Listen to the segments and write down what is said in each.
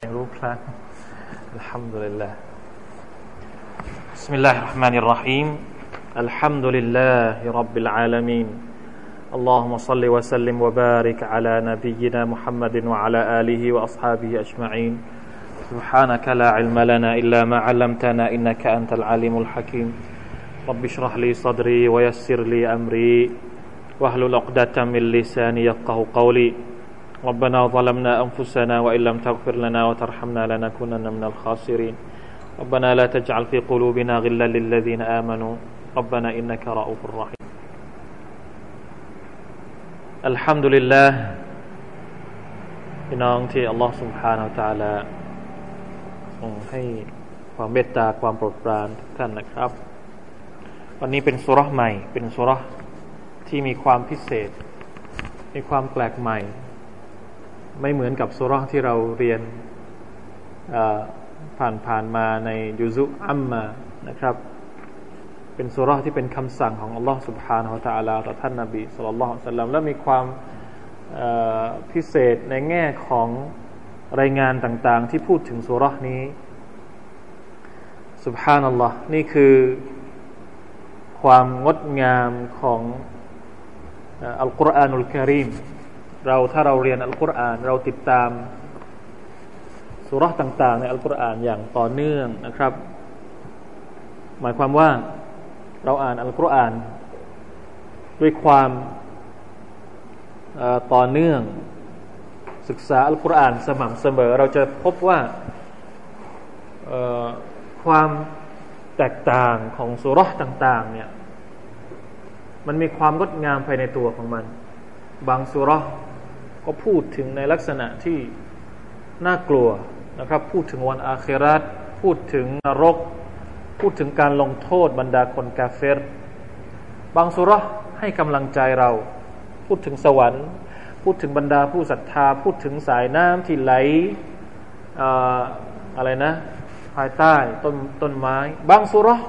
الحمد لله. بسم الله الرحمن الرحيم. الحمد لله رب العالمين. اللهم صل وسلم وبارك على نبينا محمد وعلى آله وأصحابه أجمعين. سبحانك لا علم لنا إلا ما علمتنا إنك أنت العليم الحكيم. رب اشرح لي صدري ويسر لي أمري. واهل عقدة من لساني يفقه قولي. ربنا ظلمنا أنفسنا وإن لم تغفر لنا وترحمنا لنكونن من الخاسرين ربنا لا تجعل في قلوبنا غلا للذين آمنوا ربنا إنك رؤوف رحيم الحمد لله พี่น้องที่อัลลอฮ์ سبحانه และ تعالى ทรงให้ความเมตตาความโปรดปรานทุกท่านนะครับ วันนี้เป็นสุรษใหม่ เป็นสุรษที่มีความพิเศษ มีความแปลกใหม่ ไม่เหมือนกับสุรษที่เราเรียนผ่านผ่านมาในยุซุอัมมานะครับ เป็นสุรษที่เป็นคำสั่งของอัลลอฮ์ سبحانه และ تعالى ต่อท่านนาบีสุลต่านละสัลลัมและมีความพิเศษในแง่ของรายงานต่างๆ ที่พูดถึงสุรษนี้ سبحان อัลลอฮ์นี่คือความงดงามของอัลกุรอานุลกิริม เราถ้าเราเรียนอัลกุรอาน เราติดตามสุรษต่าง ๆ ในอัลกุรอานอย่างต่อเนื่องนะครับ หมายความว่าเราอ่านอัลกุรอาน ด้วยความต่อเนื่อง ศึกษาอัลกุรอานสม่ำเสมอ เราจะพบว่าความแตกต่างของสุรษต่าง ๆ เนี่ย มันมีความงดงามภายในตัวของมัน บางสุรษ ก็พูดถึงในลักษณะที่น่ากลัวนะครับ พูดถึงวันอาคราตพูดถึงนรก พูดถึงการลงโทษบรรดาคนกาเฟรบางสุรษให้กำลังใจเรา พูดถึงสวรรค์ พูดถึงบรรดาผู้ศรัทธา พูดถึงสายน้ำที่ไหลอะไรนะ ภายใต้ต้นต้นไม้ บางสุรษ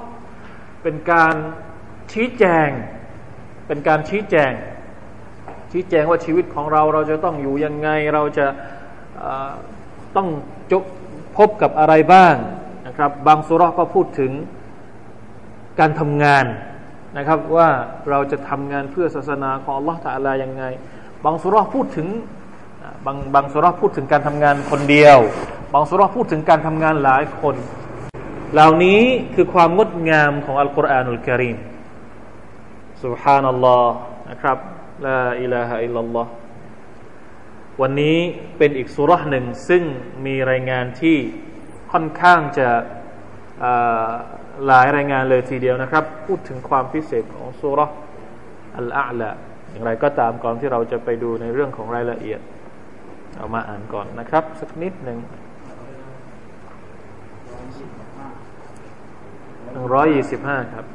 เป็นการชี้แจง เป็นการชี้แจง ชี้แจงว่าชีวิตของเราเราจะต้องอยู่ยังไง เราจะต้องจบพบกับอะไรบ้างนะครับ บางสุรก็พูดถึงการทำงานนะครับว่าเราจะทำงานเพื่อศาสนาของอัลลอฮฺตาลายังไง บางสุรพูดถึงบางบางสุรพูดถึงการทำงานคนเดียว บางสุรพูดถึงการทำงานหลายคน เหล่านี้คือความงดงามของอัลกุรอานุลกิริมสุบฮานัลลอฮ์นะครับ ลาอิลาฮะอิลลัลลอฮ์วันนี้เป็นอีกสุรหนึ่งซึ่งมีรายงานที่ค่อนข้างจะหลายรายงานเลยทีเดียวนะครับ พูดถึงความพิเศษของสุรอัลอาละอย่างไรก็ตามก่อนที่เราจะไปดูในเรื่องของรายละเอียด เอามาอ่านก่อนนะครับ สักนิดหนึ่งหนึ่งร้อยยี่สิบห้าครับ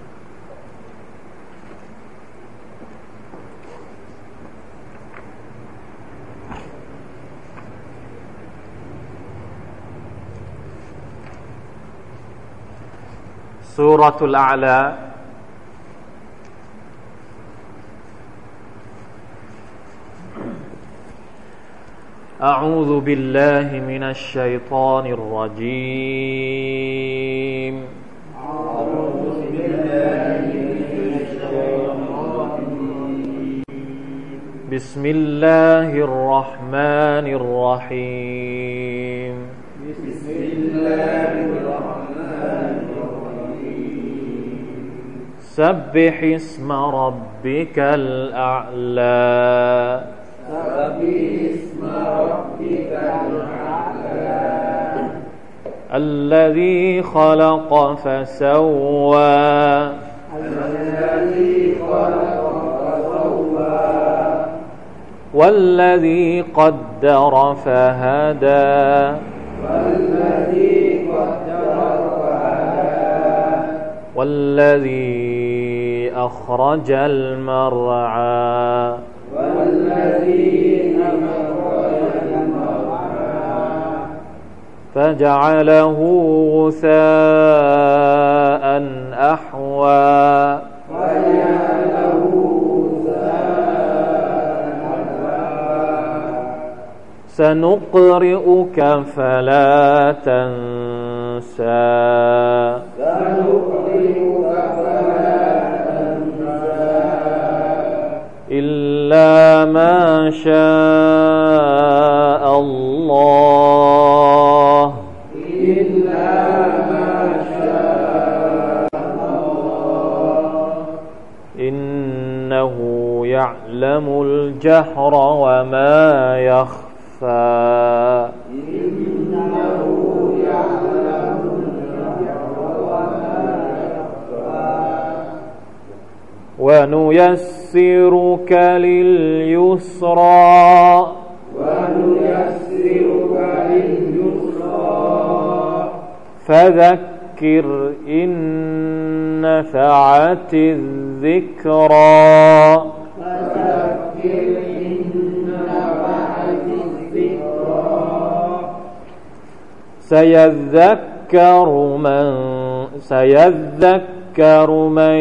سورة الأعلى. أعوذ بالله من الشيطان الرجيم. أعوذ بالله من الشيطان الرجيم بسم الله الرحمن الرحيم. بسم الله الرحمن سبح اسم ربك الأعلى. سبح اسم ربك الأعلى الذي خلق فسوى الذي خلق فسوى. والذي قدر فهدى. والذي قدر فهدى. والذي أخرج المرعى. والذي أخرج المرعى. فجعله غثاء أحوى. سنقرئك فلا تنسى. سنقرئك إلا ما شاء الله. إلا ما شاء الله إنه يعلم الجهر وما يخفى. إنه يعلم الجهر وما يخفى ونيسرك لليسرى ونيسرك لليسرى فذكر إن نفعت الذكرى فذكر إن نفعت الذكرى سيذكر من سيذكر من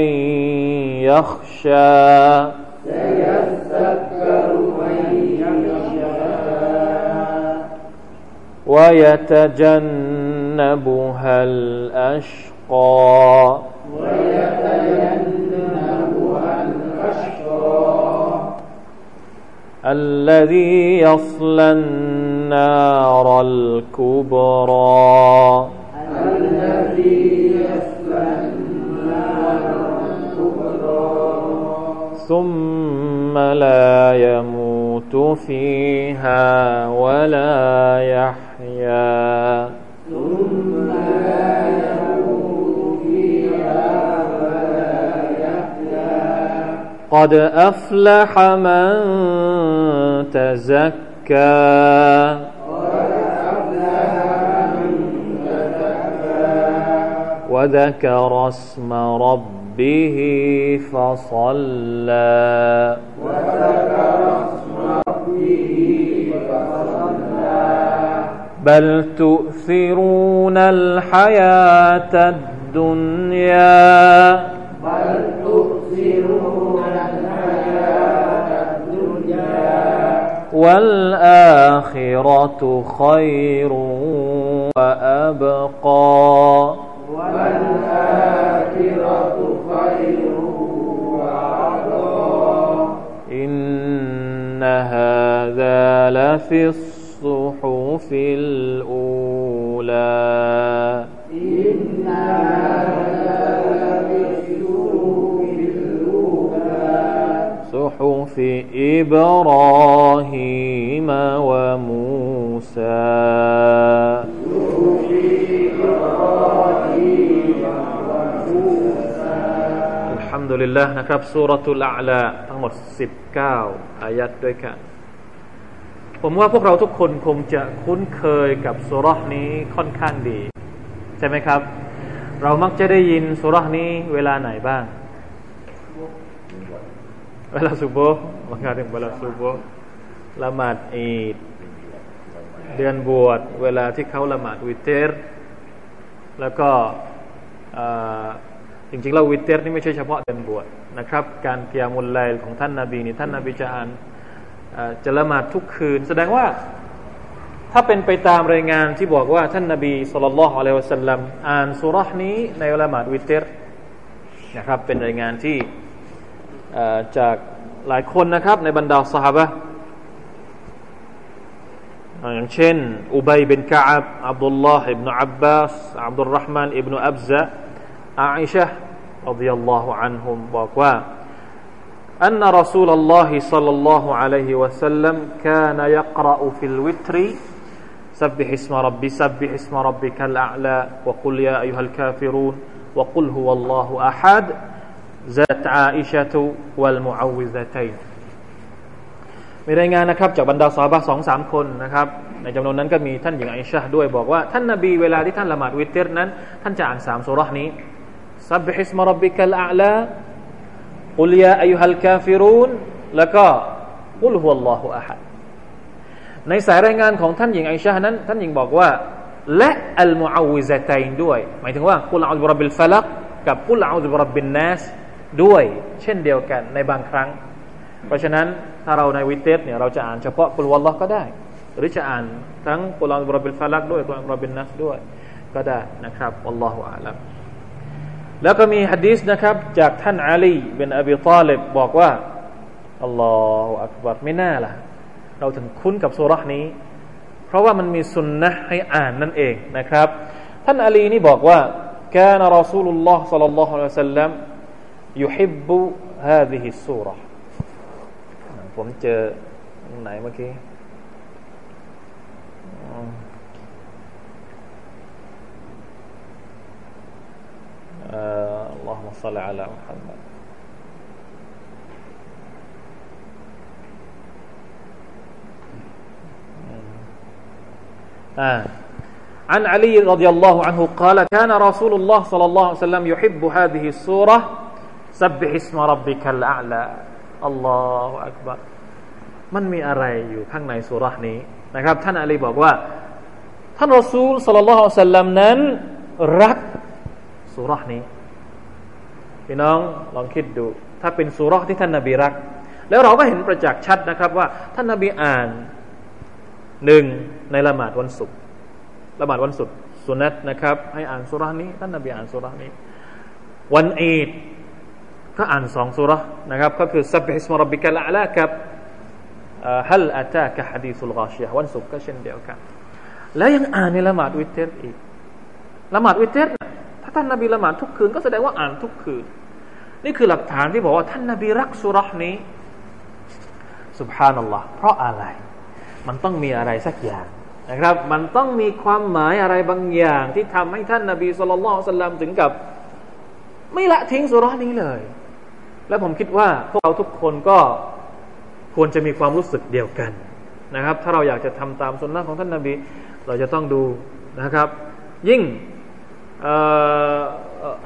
يخشى. سيذكر من يخشى ويتجنبها الأشقى ويتجنبها الأشقى. الذي يصلى النار الكبرى. ثم لا يموت فيها ولا يحيا. ثم لا يموت فيها ولا يحيا قد أفلح من تزكى. وذكر اسم ربه. فصلى وذكر اسم ربه فصلى. بل تؤثرون الحياة الدنيا بل تؤثرون الحياة الدنيا. والآخرة خير وأبقى. هذا لفي الصحف الأولى إن هذا لفي الصحف الأولى صحف إبراهيم وموسى الحمد لله นะครับสุรทุลอาลาทั้งหมด 19 อายัดด้วยกัน ผมว่าพวกเราทุกคนคงจะคุ้นเคยกับสุรษนี้ค่อนข้างดี ใช่ไหมครับ เรามักจะได้ยินสุรษนี้เวลาไหนบ้าง เวลาสุโบห์มักานถึงเวลาสุโบละหมาดอีดเดือนบวชเวลาที่เขาละหมาดวิเตรแล้วก็จริงๆแล้ววิเตรนี่ไม่ใช่เฉพาะเดือนบวชนะครับ การเกียมุลไลของท่านนาบีนี่ท่านนาบีจะอ่าน จะละหมาดทุกคืน แสดงว่าถ้าเป็นไปตามรายงานที่บอกว่าท่านนาบีสุลต่านละฮ์อะลัยฮิวะสัลลัมอ่านสุราะห์นี้ในละหมาดวิเตรนะครับเป็นรายงานที่อ่อจากหลายคนนะครับในบรรดาสหายอย่างเช่นอุบัยบินกะอับอับดุลลาห์อิบนุอับบาสอับดุลรห์มานอิบนุอับซะอาอิชะรดิยัลลอฮุอันฮุมบอกว่า أن رسول الله صلى الله عليه وسلم كان يقرأ في الوتر سبح اسم ربي سبح اسم ربك الأعلى وقل يا أيها الكافرون وقل هو الله أحد زادت عائشة والمعوذتين มีรายงานนะครับจากบรรดาซอฮาบะสองสามคนนะครับ ในจำนวนนั้นก็มีท่านหญิงไอชะห์ด้วยบอกว่า ท่านนบีเวลาที่ท่านละหมาดวิเตรนั้น ท่านจะอ่านสามสุราะห์นี้ซับบิฮิสมารับบิ กุลยาอายุฮัลกาฟิรูนแล้วก็กุลฮุวัลลอฮุอะฮัดในสายรายงานของท่านหญิงไอชะห์นั้น ท่านหญิงบอกว่า และอัลมุอาวิซะตัยด้วย หมายถึงว่ากุลอาอุบรับบิลฟลักกับกุลอาอุบรับบินนัสด้วย เช่นเดียวกันในบางครั้ง เพราะฉะนั้นถ้าเราในวิเตสเนี่ยเราจะอ่านเฉพาะกุลวัลลอฮ์ก็ได้ หรือจะอ่านทั้งกุลานบรบิลฟลักด้วยกุลานบรบิลนัสด้วย ก็ได้นะครับอัลลอฮฺอาลัม แล้วก็มีฮะดีษนะครับ จากท่านอาลีเป็นอบีตาลิบบอกว่าอัลลอฮฺอักบัรไม่น่าล่ะ เราถึงคุ้นกับสุรานี้ เพราะว่ามันมีสุนนะให้อ่านนั่นเองนะครับ ท่านอาลีนี่บอกว่า كان رسول الله صلى الله عليه وسلم يحب هذه السورة ผมเจอไหนเมื่อกี้ صل على محمد آه. عن علي رضي الله عنه قال كان رسول الله صلى الله عليه وسلم يحب هذه السورة سبح اسم ربك الأعلى الله أكبر มันมีอะไรอยู่ข้างในสุรานี้นะครับท่านอาลีบอกว่าท่านรอซูลสัลลัลลอฮุอะลัยฮิสัลลัมนั้นรักสุรานี้ พี่น้องลองคิดดู ถ้าเป็นสุราที่ท่านนาบีรัก แล้วเราก็เห็นประจักษ์ชัดนะครับว่า ท่านนาบีอ่านหนึ่งในละหมาดวันศุกร์ละหมาดวันศุกร์สุนัตนะครับให้อ่านสุรานี้ ท่านนาบีอ่านสุรานี้ วันอีดก็อ่านสองสุรนะครับ ก็คือสับฮิสมารบิกะละละกับฮัลอาตากะฮะดีสุลกาชียวันศุกร์ก็เช่นเดียวกัน แล้วยังอ่านในละหมาดวิเตรอีกละหมาดวิเตรถ้า ท่านนาบีละหมาดทุกคืนก็แสดงว่าอ่านทุกคืน นี่คือหลักฐานที่บอกว่าท่านนาบีรักสุรษนี้สุบฮานัลลอฮ์เพราะอะไร มันต้องมีอะไรสักอย่างนะครับ มันต้องมีความหมายอะไรบางอย่าง ที่ทำให้ท่านนาบีสุลต่านสัลลัมถึงกับ ไม่ละทิ้งสุรษนี้เลย และผมคิดว่าพวกเราทุกคนก็ควรจะมีความรู้สึกเดียวกันนะครับ ถ้าเราอยากจะทำตามสุนนะของท่านนาบี เราจะต้องดูนะครับ ยิ่ง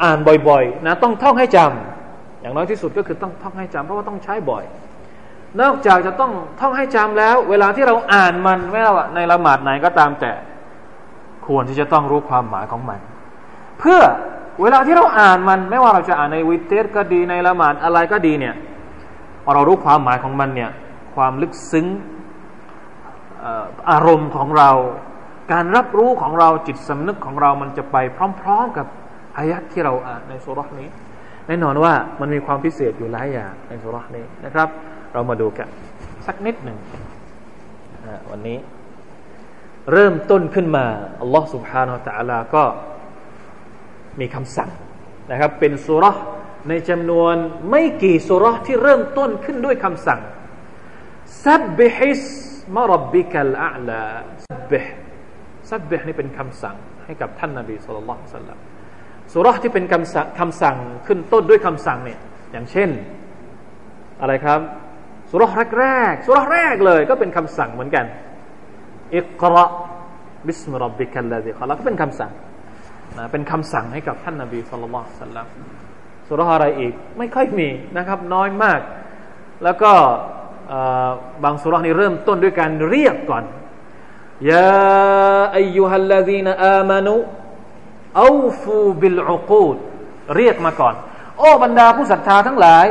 อ่านบ่อยๆนะต้องท่องให้จำอย่างน้อยที่สุดก็คือต้องท่องให้จำเพราะว่าต้องใช้บ่อย นอกจากจะต้องท่องให้จำแล้ว เวลาที่เราอ่านมันไม่ว่าในละหมาดไหนก็ตามแต่ ควรที่จะต้องรู้ความหมายของมัน เพื่อเวลาที่เราอ่านมันไม่ว่าเราจะอ่านในวิเทศก็ดีในละหมาดอะไรก็ดีเนี่ยพอเรารู้ความหมายของมันเนี่ยความลึกซึ้งอารมณ์ของเรา การรับรู้ของเราจิตสำนึกของเรามันจะไปพร้อมๆกับอายัดที่เราอ่านในสุรษนี้ แน่นอนว่ามันมีความพิเศษอยู่หลายอย่างในสุรษนี้นะครับ เรามาดูกัน สักนิดหนึ่งวันนี้ เริ่มต้นขึ้นมาอัลลอฮ์ سبحانه และ تعالى ก็มีคำสั่งนะครับ เป็นสุรษในจำนวนไม่กี่สุรษที่เริ่มต้นขึ้นด้วยคำสั่งซับบิฮิส ซับเบห์นี่เป็นคำสั่งให้กับท่านนาบีสุลต่านสัลลัมสุรษที่เป็นคำสั่งคำสั่งขึ้นต้นด้วยคำสั่งเนี่ยอย่างเช่น อะไรครับสุราะฮฺแรกๆสูเราะฮฺแรกเลยก็เป็นคำสั่งเหมือนกันاقرأ باسم ربك الذي خلق ก็เป็นคำสั่งนะเป็นคำสั่งให้กับท่านนบี صلى الله عليه وسلم สูเราะฮฺอะไรอีกไม่ค่อยมีนะครับน้อยมาก แล้วก็บางสูเราะฮฺนี่เริ่มต้นด้วยการเรียกก่อน يا أيها الذين آمنوا أوفوا بالعقودเรียกมาก่อน โอ้บรรดาผู้ศรัทธาทั้งหลาย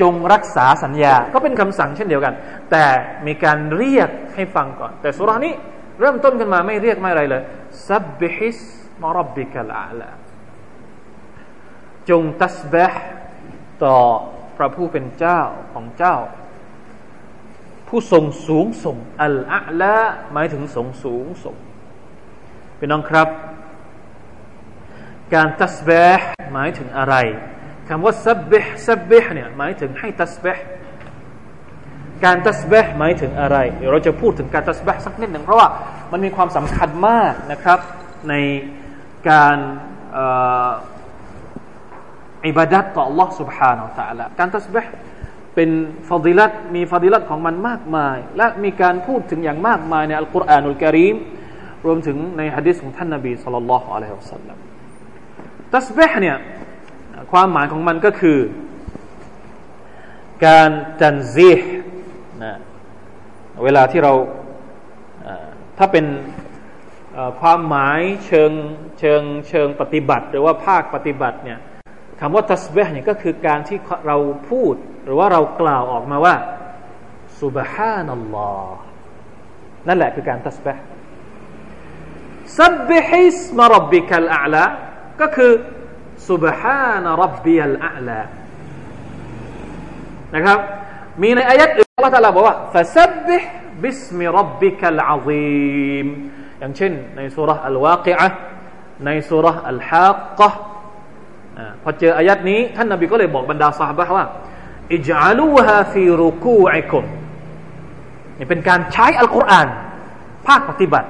จงรักษาสัญญา ก็เป็นคำสั่งเช่นเดียวกัน แต่มีการเรียกให้ฟังก่อน แต่สุรานี้เริ่มต้นกันมาไม่เรียกไม่อะไรเลยซับบิฮิสมารับบิกลาลาจงตัสบะต่อพระผู้เป็นเจ้าของเจ้า ผู้ทรงสูงส่งอัลอาละหมายถึงทรงสูงส่งพี่น้องครับ การตัสบห์หมายถึงอะไรคำว่าซับบิห์ซับบิห์เนี่ยหมายถึงให้ตัสบห์การตัสบห์หมายถึงอะไรเดี๋ยวเราจะพูดถึงการตัสบห์สักนิดหนึ่งเพราะว่ามันมีความสำคัญมากนะครับ ในการอิบาดัตต่อ Allah سبحانه และ تعالى การตัสบห์ เป็นฟาดิลัตมีฟาดิลัตของมันมากมาย และมีการพูดถึงอย่างมากมายในอัลกุรอานอุลกิริมรวมถึงในฮะดิษของท่านนบีสุลต่านละอะลัยฮิวสัลลัมตัสบิห์เนี่ยความหมายของมันก็คือ การจันซีห์นะเวลาที่เราถ้าเป็นความหมายเชิงเชิงเชิงปฏิบัติ หรือว่าภาคปฏิบัติเนี่ยคำว่าตัสเบห์เนี่ยก็คือการที่เราพูด หรือว่าเรากล่าวออกมาว่าสุบฮานัลลอฮ์นั่นแหละคือการตัสบะสับบิฮิสมารบบิกัลอาลาก็คือสุบฮานรับบิยัลอาลานะครับมีในอายัดอื่นอัลลอฮฺตะอาลาบอกว่า فسبح باسم ربك العظيم อย่างเช่นในสูเราะฮฺอัลวากิอะฮฺในสูเราะฮฺอัลฮากเกาะฮฺพอเจออายัดนี้ท่านนบีก็เลยบอกบรรดาสัฮาบะว่า อิจาลูฮาฟีรุกูอิคุมนี่เป็นการใช้อัลกุรอานภาคปฏิบัติ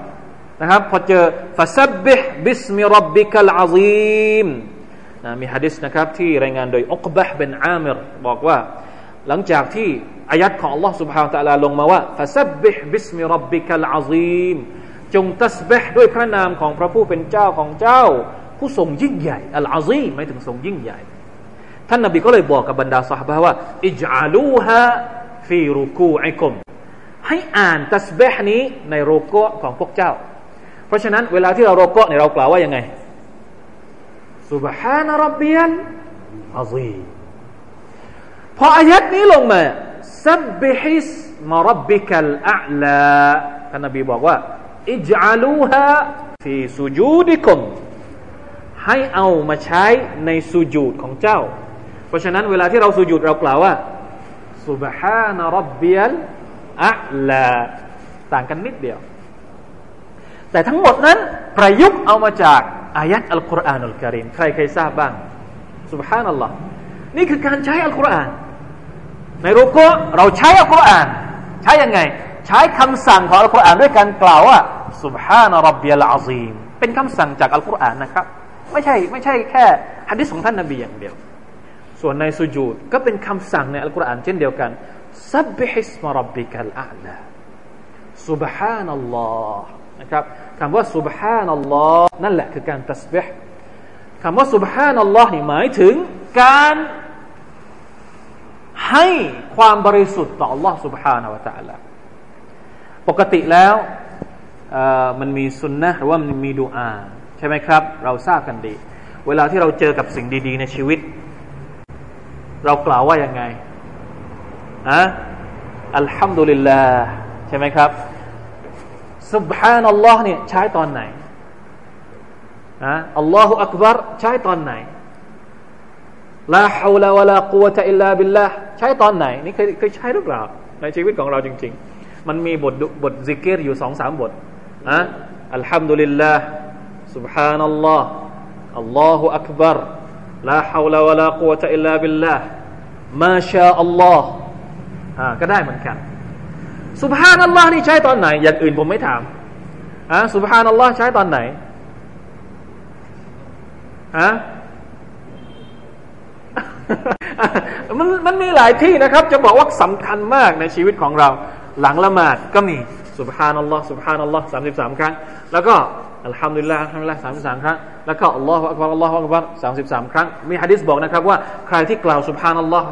นะครับพอเจอฟาซับบิฮบิสมิรับบิกัลอาซีมนะมีฮะดิษนะครับที่รายงานโดยอุกบะห์เป็นอามิรบอกว่า หลังจากที่อายัดของ Allah سبحانه และ تعالى ลงมาว่าฟาซับบิฮบิสมิรับบิกัลอาซีมจงตัสบิฮด้วยพระนามของพระผู้เป็นเจ้าของเจ้า ผู้ทรงยิ่งใหญ่อัลอาซีมหมายถึงทรงยิ่งใหญ่ ท่านนาบีก็เลยบอกกับบรรดาสหายว่า อิจอาลูฮะฟีรุกูไอคมให้อ่านตัสเบห์นี้ในโรโกะของพวกเจ้า เพราะฉะนั้นเวลาที่เราโรโกะเนี่ยเรากล่าวว่ายังไงสุบฮานารับเบียนอาซีพออายัดนี้ลงมาสับบิฮิสมารับบิกัลอัลลาท่านนบีบอกว่าอิจอาลูฮะฟีสุจูดิคุมให้เอามาใช้ในสุจูดของเจ้า เพราะฉะนั้นเวลาที่เราสุญูดเรากล่าวว่าสุบฮานะรับเบียลอะลาต่างกันนิดเดียว แต่ทั้งหมดนั้นประยุกต์เอามาจากอายัดอัลกุรอานอัลกิริมใครใครทราบบ้างสุบฮานัลลอฮ์นี่คือการใช้อัลกุรอานในรูปเราใช้อัลกุรอานใช้ยังไง ใช้คำสั่งของอัลกุรอานด้วยการกล่าวว่าسبحان ربي العظيم เป็นคำสั่งจากอัลกุรอานนะครับ ไม่ใช่ไม่ใช่แค่ฮะดิษของท่านนบีอย่างเดียว ส่วนในสุญูดก็เป็นคำสั่งในอัลกุรอานเช่นเดียวกันซับบิฮิสมารับบิกัลอาลา سبحان อัลลอฮ์นะครับคำว่า سبحان อัลลอฮ์นั่นแหละคือการตัสบิฮคำว่า سبحان อัลลอฮ์นี่หมายถึงการให้ความบริสุทธิ์ต่อ Allah سبحانه และ تعالى ปกติแล้วมันมีสุนนะหรือว่ามันมีดูอาใช่ไหมครับ เราทราบกันดี เวลาที่เราเจอกับสิ่งดี ๆ ในชีวิต เรากล่าวว่ายังไงอะอัลฮัมดุลิลลาห์ใช่ไหมครับ سبحان อัลลอฮ์เนี่ยใช้ตอนไหนอะอัลลอฮฺอักบารใช้ตอนไหนลาฮาวลาวะลากุวะตะอิลลาบิลลาใช้ตอนไหน นี่เคยเคยใช้หรือเปล่าในชีวิตของเราจริง ๆ มันมีบทบทซิกเกตอยู่สองสามบทอะอัลฮัมดุลิลลาห์ سبحان อัลลอฮ์อั ลลอฮฺอักบารลาฮาวลาวะลากุวตะอิลลาบิลลาห์มาชาอัลลอฮ์อ่าก็ได้เหมือนกันسبحان الله นี่ใช้ตอนไหน อย่างอื่นผมไม่ถามอ่า سبحان الله ใช้ตอนไหนฮะมันมันมีหลายที่นะครับ จะบอกว่าสำคัญมากในชีวิตของเรา หลังละหมาดก็มี سبحان الله سبحان الله สามสิบสามครั้ง แล้วก็ الحمد لله الحمد لله สามสิบสามครั้ง แล้วก็ الله أكبر الله أكبر สามสิบสามครั้ง มีฮะดิษบอกนะครับว่าใครที่กล่าว سبحان الله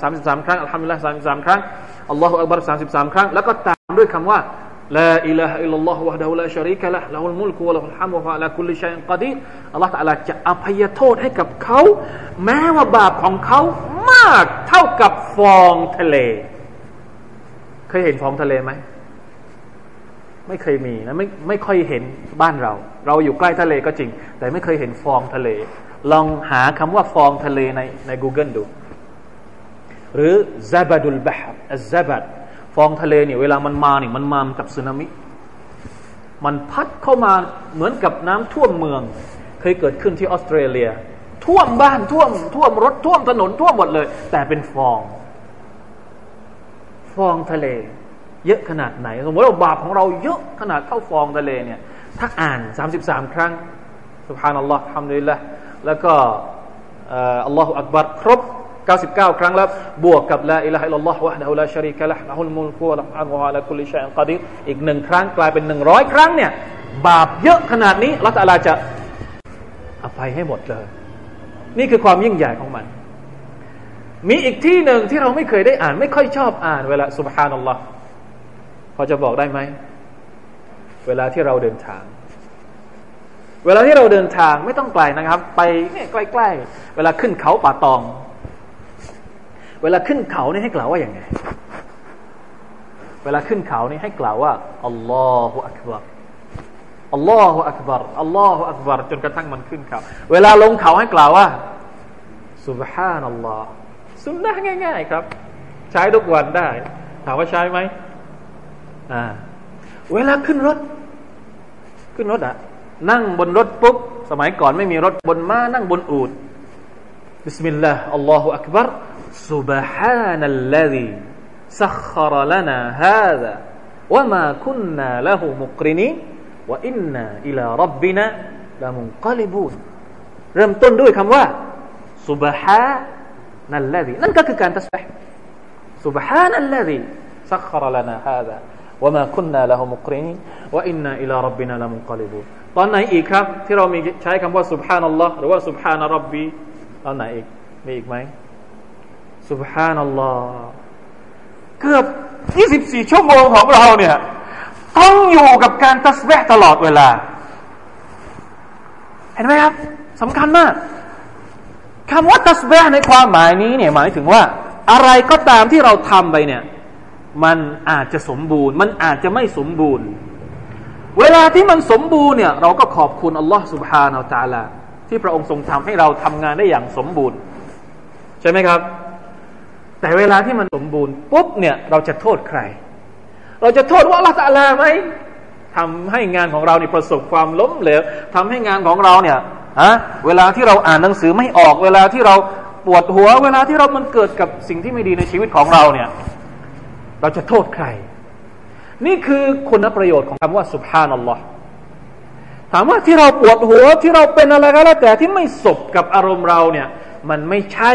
สามสิบสามครั้ง الحمد لله สามสิบสามครั้ง الله أكبر สามสิบสามครั้ง แล้วก็ตามด้วยคำว่า لا إله إلا الله وحده لا شريك له له الملك وله الحمد وهو على كل شيء قديرอัลลอฮฺตะอาลาจะอภัยโทษให้กับเขา แม้ว่าบาปของเขามากเท่ากับฟองทะเล เคยเห็นฟองทะเลไหม ไม่เคยมีนะไม่ไม่ค่อยเห็นบ้านเรา เราอยู่ใกล้ทะเลก็จริง แต่ไม่เคยเห็นฟองทะเล ลองหาคำว่าฟองทะเลในใน Google ดู หรือซาบดุลบะฮ์อัซาบัดฟองทะเลเนี่ยเวลามันมาเนี่ยมันมากับสึนามิ มันพัดเข้ามาเหมือนกับน้ำท่วมเมือง เคยเกิดขึ้นที่ออสเตรเลีย ท่วมบ้านท่วม ท่วมรถท่วมถนนท่วมหมดเลย แต่เป็นฟอง ฟองทะเล เยอะขนาดไหน สมมติว่าบาปของเราเยอะขนาดเท่าฟองทะเลเนี่ย ถ้าอ่าน 33 ครั้งสุบฮานัลลอฮ์ทำดีละแล้วก็อัลลอฮฺอักบัรครบ 99 ครั้งแล้ว บวกกับละอิลาฮะอิลลัลลอฮ์วะฮ์ดะฮุลาชาริกะละละฮุลมุลกุวะละอัลลอฮฺละกุลิชัยอันกอดีอีกหนึ่งครั้งกลายเป็น 100 ครั้งเนี่ย บาปเยอะขนาดนี้ละตาลาจะอภัยให้หมดเลย นี่คือความยิ่งใหญ่ของมัน มีอีกที่หนึ่งที่เราไม่เคยได้อ่าน ไม่ค่อยชอบอ่านเวลาสุบฮานัลลอฮ์ พอจะบอกได้ไหม เวลาที่เราเดินทาง เวลาที่เราเดินทางไม่ต้องไกลนะครับ ไปเนี่ยใกล้ๆ เวลาขึ้นเขาป่าตอง เวลาขึ้นเขานี่ให้กล่าวว่าอย่างไง เวลาขึ้นเขานี่ให้กล่าวว่าอัลลอฮฺอักบารอัลลอฮฺอักบารอัลลอฮฺอักบารจนกระทั่งมันขึ้นเขา เวลาลงเขาให้กล่าวว่าสุบฮานัลลอฮฺสุนนะง่าย ๆ ครับ ใช้ทุกวันได้ ถามว่าใช้ไหม อ่า เวลาขึ้นรถ ขึ้นรถอะนั่งบนรถปุ๊บ สมัยก่อนไม่มีรถบนม้านั่งบนอูดบิสมิลลาห์อัลลอฮฺอักบาร سبحان الذي سخر لنا هذا وما كنا له مقرنين وإنا إلى ربنا لمنقلبون เริ่มต้นด้วยคำว่า سبحان الذي นั่นก็คือการตัสบห์ سبحان الذي سخر لنا هذا ว่ามาคุณนาละฮุมุกรีนว่อินนาอิลารับบินาละมุกลิบูตอนไหนอีกครับ ที่เรามีใช้คำว่าสุบฮานัลลอฮ์หรือว่าสุบฮานะรับบีตอนไหนอีกมีอีกไหมสุบฮานัลลอฮ์เกือบ 24 ชั่วโมงของเราเนี่ยต้องอยู่กับการตัสเบะตลอดเวลา เห็นไหมครับสำคัญมากคำว่าตัสเบะในความหมายนี้เนี่ยหมายถึงว่า อะไรก็ตามที่เราทำไปเนี่ย มันอาจจะสมบูรณ์ มันอาจจะไม่สมบูรณ์ เวลาที่มันสมบูรณ์เนี่ย เราก็ขอบคุณอัลลอฮ์สุบฮานาอัลตาลาที่พระองค์ทรงทำให้เราทำงานได้อย่างสมบูรณ์ ใช่ไหมครับ แต่เวลาที่มันสมบูรณ์ปุ๊บเนี่ยเราจะโทษใคร เราจะโทษว่าละตาลาไหมทำให้งานของเราเนี่ประสบความล้มเหลวทำให้งานของเราเนี่ยฮะเวลาที่เราอ่านหนังสือไม่ออก เวลาที่เราปวดหัว เวลาที่เรามันเกิดกับสิ่งที่ไม่ดีในชีวิตของเราเนี่ย เราจะโทษใคร นี่คือคุณประโยชน์ของคำว่าสุภานัลลอฮ์ถามว่าที่เราปวดหัวที่เราเป็นอะไรก็แล้วแต่ที่ไม่สบกับอารมณ์เราเนี่ย มันไม่ใช่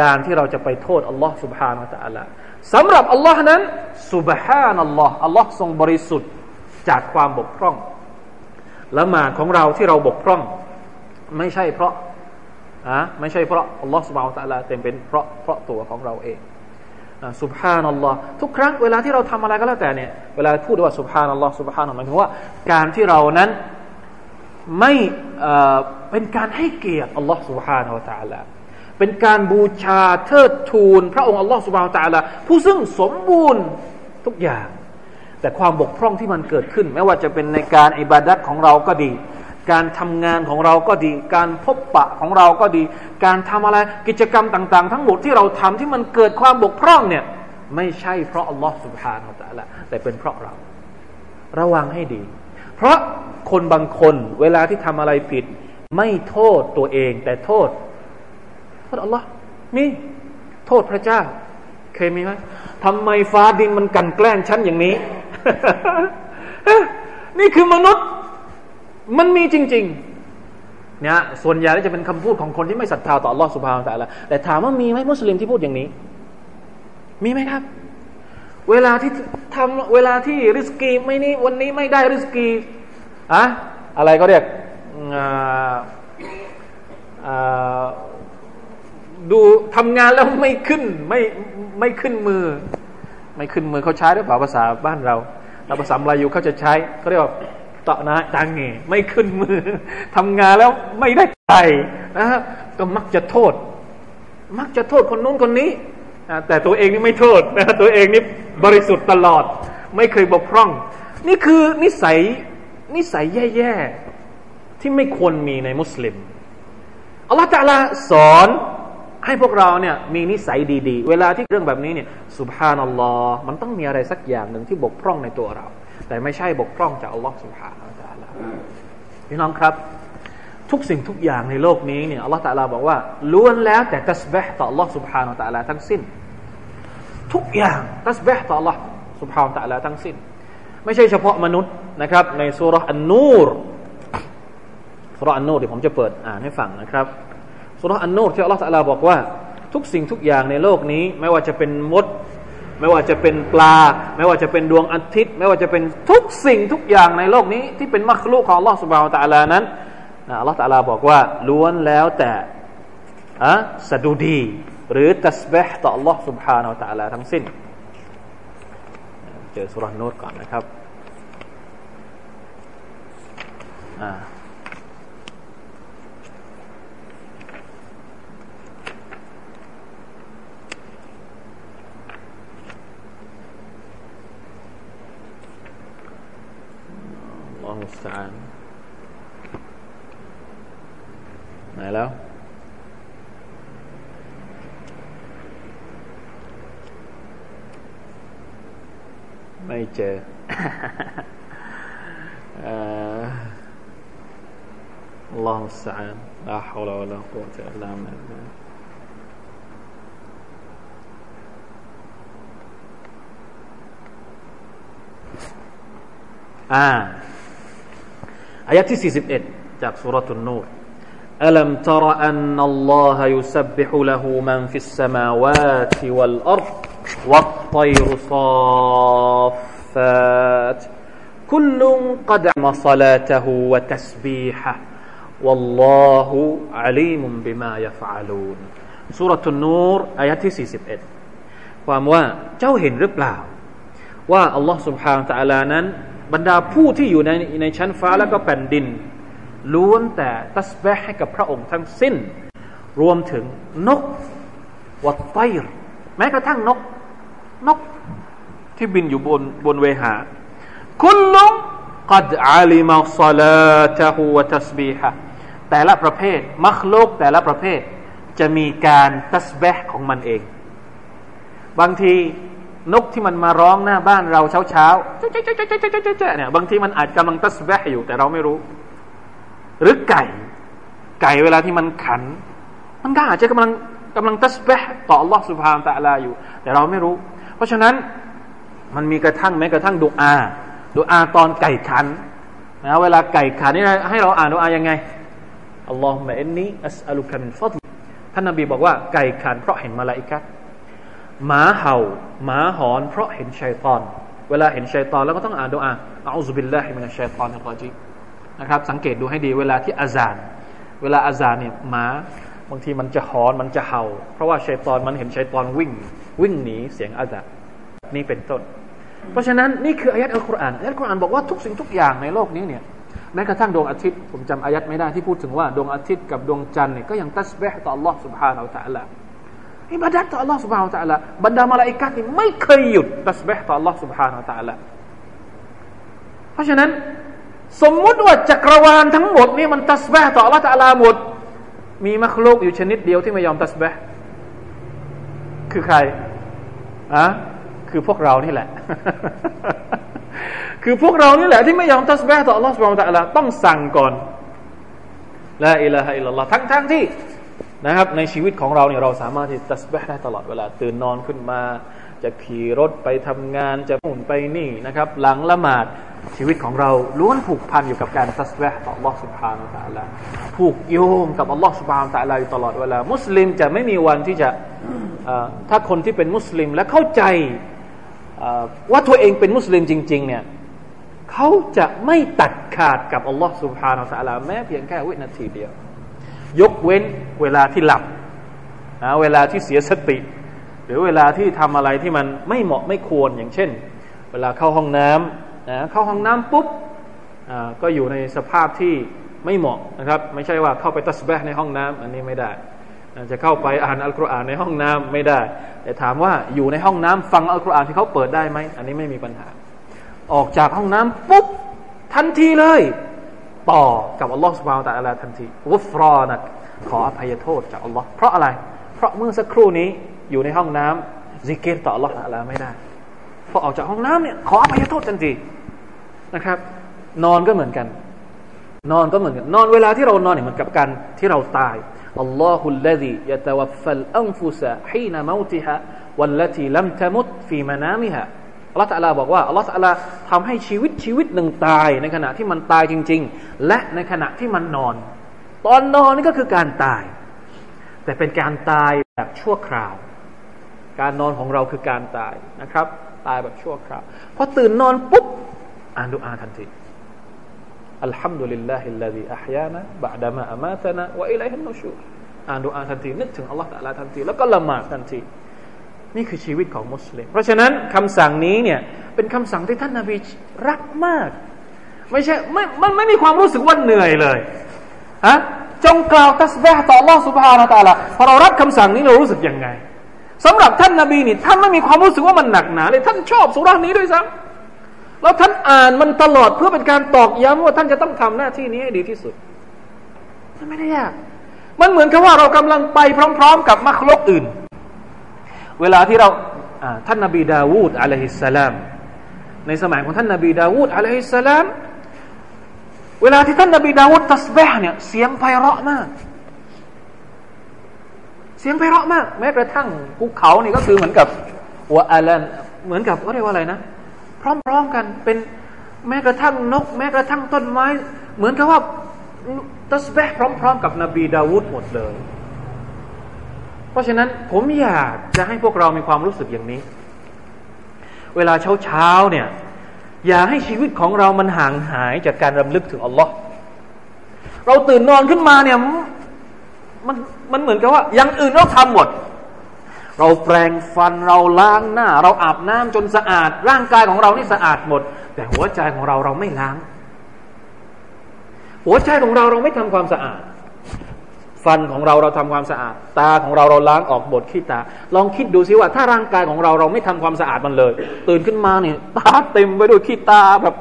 การที่เราจะไปโทษอัลลอฮ์สุบฮานาตะอัลาสำหรับอัลลอฮ์นั้นสุบฮานัลลอฮ์อัลลอฮ์ทรงบริสุทธิ์จากความบกพร่องละหมาดของเราที่เราบกพร่อง ไม่ใช่เพราะอะไม่ใช่เพราะอัลลอฮ์สุบฮานะตะลาเต็มเป็นเพราะเพราะตัวของเราเอง สุบฮานัลลอฮ์ทุกครั้งเวลาที่เราทำอะไรก็แล้วแต่เนี่ยเวลาพูดว่าสุบฮานัลลอฮ์สุบฮานัลลอฮ์หมายถึงว่าการที่เรานั้นไม่เป็นการให้เกียรติอัลลอฮ์สุบฮานาอัลตะลาเป็นการบูชาเทิดทูน พระองค์อัลลอฮ์สุบฮานาตะลาผู้ซึ่งสมบูรณ์ทุกอย่าง แต่ความบกพร่องที่มันเกิดขึ้น ไม่ว่าจะเป็นในการอิบาดัตของเราก็ดี การทำงานของเราก็ดี การพบปะของเราก็ดี การทำอะไรกิจกรรมต่าง ๆ ทั้งหมดที่เราทำที่มันเกิดความบกพร่องเนี่ยไม่ใช่เพราะอัลลอฮฺสุบฮานาอัลลอฮฺแต่เป็นเพราะเรา ระวังให้ดี เพราะคนบางคนเวลาที่ทำอะไรผิด ไม่โทษตัวเอง แต่โทษโทษอัลลอฮ์มีโทษพระเจ้าเคยมีไหมทำไมฟ้าดินมันกันแกล้งฉันอย่างนี้ นี่คือมนุษย์ มันมีจริงๆเนี่ยส่วนใหญ่จะเป็นคำพูดของคนที่ไม่ศรัทธาต่อลอสุภาพแต่ละแต่ถามว่ามีไหมมุสลิมที่พูดอย่างนี้ มีไหมครับ เวลาที่ทำเวลาที่ริสกีไม่นี้วันนี้ไม่ได้ริสกีอะอะไรก็เรียกดูทำงานแล้วไม่ขึ้นไม่ไม่ขึ้นมือ ไม่ขึ้นมือเขาใช้หรือเปล่าภาษาบ้านเราเราภาษาลายูเขาจะใช้เขาเรียกว่า ตะนะจังเงไม่ขึ้นมือทำงานแล้วไม่ได้ใจนะฮะก็มักจะโทษ มักจะโทษคนนู้นคนนี้แต่ตัวเองนี่ไม่โทษนะตัวเองนี่บริสุทธิ์ตลอด ไม่เคยบกพร่อง นี่คือนิสัยนิสัยแย่ๆที่ไม่ควรมีในมุสลิมอัลลอฮฺตะลาสอนให้พวกเราเนี่ยมีนิสัยดี ๆ เวลาที่เรื่องแบบนี้เนี่ยสุบฮานัลลอฮ์มันต้องมีอะไรสักอย่างหนึ่งที่บกพร่องในตัวเรา แต่ไม่ใช่บกพร่องจากอัลลอฮ์สุบฮานัลลอฮ์พี่น้องครับ ทุกสิ่งทุกอย่างในโลกนี้เนี่ยอัลลอฮ์ตะลาบอกว่าล้วนแล้วแต่ตัสบห์ต่ออัลลอฮ์สุบฮานัลลอฮ์ทั้งสิ้น ทุกอย่างตัสบห์ต่ออัลลอฮ์สุบฮานัลลอฮ์ทั้งสิ้น ไม่ใช่เฉพาะมนุษย์นะครับ ในสุรอันนูรสุรอันนูรเดี๋ยวผมจะเปิดอ่านให้ฟังนะครับสุรอันนูรที่อัลลอฮฺสัลาบอกว่า ทุกสิ่งทุกอย่างในโลกนี้ ไม่ว่าจะเป็นมด ไม่ว่าจะเป็นปลา ไม่ว่าจะเป็นดวงอาทิตย์ ไม่ว่าจะเป็นทุกสิ่งทุกอย่างในโลกนี้ ที่เป็นมรรคลูกของอัลลอฮฺสุบฮานตะลานั้นอัลลอฮฺตะลาบอกว่าล้วนแล้วแต่อะสดุดี หรือตัสบห์ต่ออัลลอฮฺสุบฮานตะลาทั้งสิ้น เจอสุรนูรก่อนนะครับอ่า المستعان ไหนแล้ว ไม่เจอ الله المستعان لا حول ولا قوة إلا بالله อ่าอายะที่41จากสุรทุนนูร ألم تر أن الله يسبح له من في السماوات والأرض والطير صافات كل قد عم صلاته وتسبيحه والله عليم بما يفعلون สุรทุนนูรอายะที่41ความว่าเจ้าเห็นหรือเปล่า ว่าอัลลอฮ์ سبحانه และ تعالى นั้น บรรดาผู้ที่อยู่ในในชั้นฟ้าและก็แผ่นดิน ล้วนแต่ตัสบะให้กับพระองค์ทั้งสิ้น รวมถึงนกวัตไตรแม้กระทั่งนก นกที่บินอยู่บนบนเวหา คุลลุกัดอาลิมาซาลาตะฮูวะตัสบีฮะแต่ละประเภท มัคลุกแต่ละประเภท จะมีการตัสบะของมันเอง บางที นกที่มันมาร้องหน้าบ้านเราเช้าเช้าเนี่ยบางทีมันอาจกำลังตัสแวะอยู่แต่เราไม่รู้ หรือไก่ ไก่เวลาที่มันขัน มันก็อาจจะกำลังกำลังตัสแวะต่ออัลลอ s u สุบฮานตะลาอยู่ แต่เราไม่รู้ เพราะฉะนั้นมันมีกระทั่งแม้กระทั่งดุอาดุอาตอนไก่ขันนะเวลาไก่ขันนี่ให้เราอ่านดุอายังไงอัลลอฮฺมะเอ็นนีอัสอัลุกามินฟัดท่านนบีบอกว่าไก่ขันเพราะเห็นมาลาอิกัต หมาเห่าหมาหอนเพราะเห็นชัยตอน เวลาเห็นชัยตอนแล้วก็ต้องอ่านดูอาอัลลอฮฺบิลลาฮิมินัชชัยตอนอัลรจีนะครับสังเกตดูให้ดีเวลาที่อาจารเวลาอาจารเนี่ยหมาบางทีมันจะหอนมันจะเห่า เพราะว่าชัยตอนมันเห็นชัยตอนวิ่ง วิ่งหนีเสียงอาจารนี่เป็นต้น เพราะฉะนั้นนี่คืออายัดอัลกุรอานอายัดอัลกุรอานบอกว่าทุกสิ่งทุกอย่างในโลกนี้เนี่ยแม้กระทั่งดวงอาทิตย์ผมจำอายัดไม่ได้ที่พูดถึงว่าดวงอาทิตย์กับดวงจันทร์เนี่ยก็ยังตัสบห์ต่อ Allah سبحانه และ تعالى อิบาดัตต่อ Allah سبحانه และ تعالى บรรดามาลาอิกัดนี่ไม่เคยหยุดตัสบห์ต่อ Allah سبحانه และ تعالى เพราะฉะนั้นสมมุติว่าจักรวาลทั้งหมดนี่มันตัสบห์ต่อ Allah تعالى หมด มีมัคลุกอยู่ชนิดเดียวที่ไม่ยอมตัสบห์คือใครอะคือพวกเรานี่แหละ คือพวกเรานี่แหละที่ไม่ยอมตัสบห์ต่อ Allah سبحانه และ تعالى ต้องสั่งก่อนละอิลาฮะอิลลัลลอฮ์ทั้งทั้งที่ นะครับในชีวิตของเราเนี่ยเราสามารถที่ตัสบห์ได้ตลอดเวลา ตื่นนอนขึ้นมา จะขี่รถไปทำงานจะหมุนไปนี่นะครับ หลังละหมาดชีวิตของเราล้วนผูกพันอยู่กับการตัสบห์ต่อ Allah سبحانه และ تعالى ผูกโยงกับ Allah سبحانه และ تعالى อยู่ตลอดเวลา มุสลิมจะไม่มีวันที่จะถ้าคนที่เป็นมุสลิมและเข้าใจว่าตัวเองเป็นมุสลิมจริง ๆ เนี่ยเขาจะไม่ตัดขาดกับอัลลอฮ์ سبحانه และ تعالى แม้เพียงแค่วินาทีเดียว ยกเว้นเวลาที่หลับนะเวลาที่เสียสติ หรือเวลาที่ทำอะไรที่มันไม่เหมาะไม่ควรอย่างเช่น เวลาเข้าห้องน้ำนะเข้าห้องน้ำปุ๊บก็อยู่ในสภาพที่ไม่เหมาะนะครับ ไม่ใช่ว่าเข้าไปตัสบห์ในห้องน้ำอันนี้ไม่ได้จะเข้าไปอ่านอัลกุรอานในห้องน้ำไม่ได้ แต่ถามว่าอยู่ในห้องน้ำฟังอัลกุรอานที่เขาเปิดได้ไหมอันนี้ไม่มีปัญหา ออกจากห้องน้ำปุ๊บทันทีเลย ต่อกับอัลลอฮฺสุบฮานตะอัลาทันทีวุฟรอนักขออภัยโทษจากอัลลอฮ์เพราะอะไร เพราะเมื่อสักครู่นี้อยู่ในห้องน้ำซิกเกตต่ออัลลอฮฺตะอัลาไม่ได้พอออกจากห้องน้ำเนี่ยขออภัยโทษทันทีนะครับ นอนก็เหมือนกัน นอนก็เหมือนกัน นอนเวลาที่เรานอนเนี่ยเหมือนกับการที่เราตายอัลลอฮุลลดียะตวัฟฟัลอันฟุสะฮีนมอติฮะวัลลตีลัมตมุตฟีมานามิฮะ อัลลอฮฺตะลาบอกว่าอัลลอฮฺตะลาทำให้ชีวิตชีวิตหนึ่งตายในขณะที่มันตายจริง ๆ และในขณะที่มันนอน ตอนนอนนี่ก็คือการตาย แต่เป็นการตายแบบชั่วคราว การนอนของเราคือการตายนะครับ ตายแบบชั่วคราวพอตื่นนอนปุ๊บอ่านดุอาทันทีอัลฮัมดุลิลลาฮิลลาฮิอัฮยานะบะดะมาอามาตนะวะอิลัยฮินนุชูอ่านดุอาทันทีนึกถึงอัลลอฮฺตะลาทันทีแล้วก็ละหมาดทันที นี่คือชีวิตของมุสลิม เพราะฉะนั้นคำสั่งนี้เนี่ยเป็นคำสั่งที่ท่านนาบีรักมาก ไม่ใช่ไม่มันไม่มีความรู้สึกว่าเหนื่อยเลยฮะจงกล่าวตัสบะต่อ Allah سبحانه และ تعالى พอเรารับคำสั่งนี้เรารู้สึกยังไงสำหรับท่านนาบีนี่ท่านไม่มีความรู้สึกว่ามันหนักหนาเลยท่านชอบสุรานี้ด้วยซ้ำ แล้วท่านอ่านมันตลอดเพื่อเป็นการตอกย้ำว่าท่านจะต้องทำหน้าที่นี้ให้ดีที่สุดมันไม่ได้ยากมันเหมือนกับว่าเรากำลังไปพร้อม ๆ กับมรรคลกอื่น เวลาที่เราท่านนบีดาวูดอะลัยฮิสสลามในสมัยของท่านนบีดาวูดอะลัยฮิสสลามเวลาที่ท่านนบีดาวูดตัสบห์เนี่ยเสียงไพเราะมาก เสียงไพเราะมาก แม้กระทั่งภูเขานี่ก็คือเหมือนกับวะอาลันเหมือนกับเขาเรียกว่าอะไรนะ พร้อมๆกันเป็นแม้กระทั่งนก แม้กระทั่งต้นไม้ เหมือนกับว่าตัสบห์พร้อม ๆ กับนบีดาวูดหมดเลย ราะฉะนั้นผมอยากจะให้พวกเรามีความรู้สึกอย่างนี้ เวลาเช้าๆเนี่ย อย่าให้ชีวิตของเรามันห่างหายจากการรำลึกถึงอัลลอฮ์เราตื่นนอนขึ้นมาเนี่ยมันมันเหมือนกับว่าอย่างอื่นเราทำหมด เราแปรงฟันเราล้างหน้า เราอาบน้ำจนสะอาด ร่างกายของเรานี่สะอาดหมด แต่หัวใจของเราเราไม่ล้าง หัวใจของเราเราไม่ทำความสะอาด ฟันของเราเราทำความสะอาด ตาของเราเราล้างออกบดขี้ตา ลองคิดดูสิว่าถ้าร่างกายของเราเราไม่ทำความสะอาดมันเลย ตื่นขึ้นมาเนี่ยตาเต็มไปด้วยขี้ตาแบบ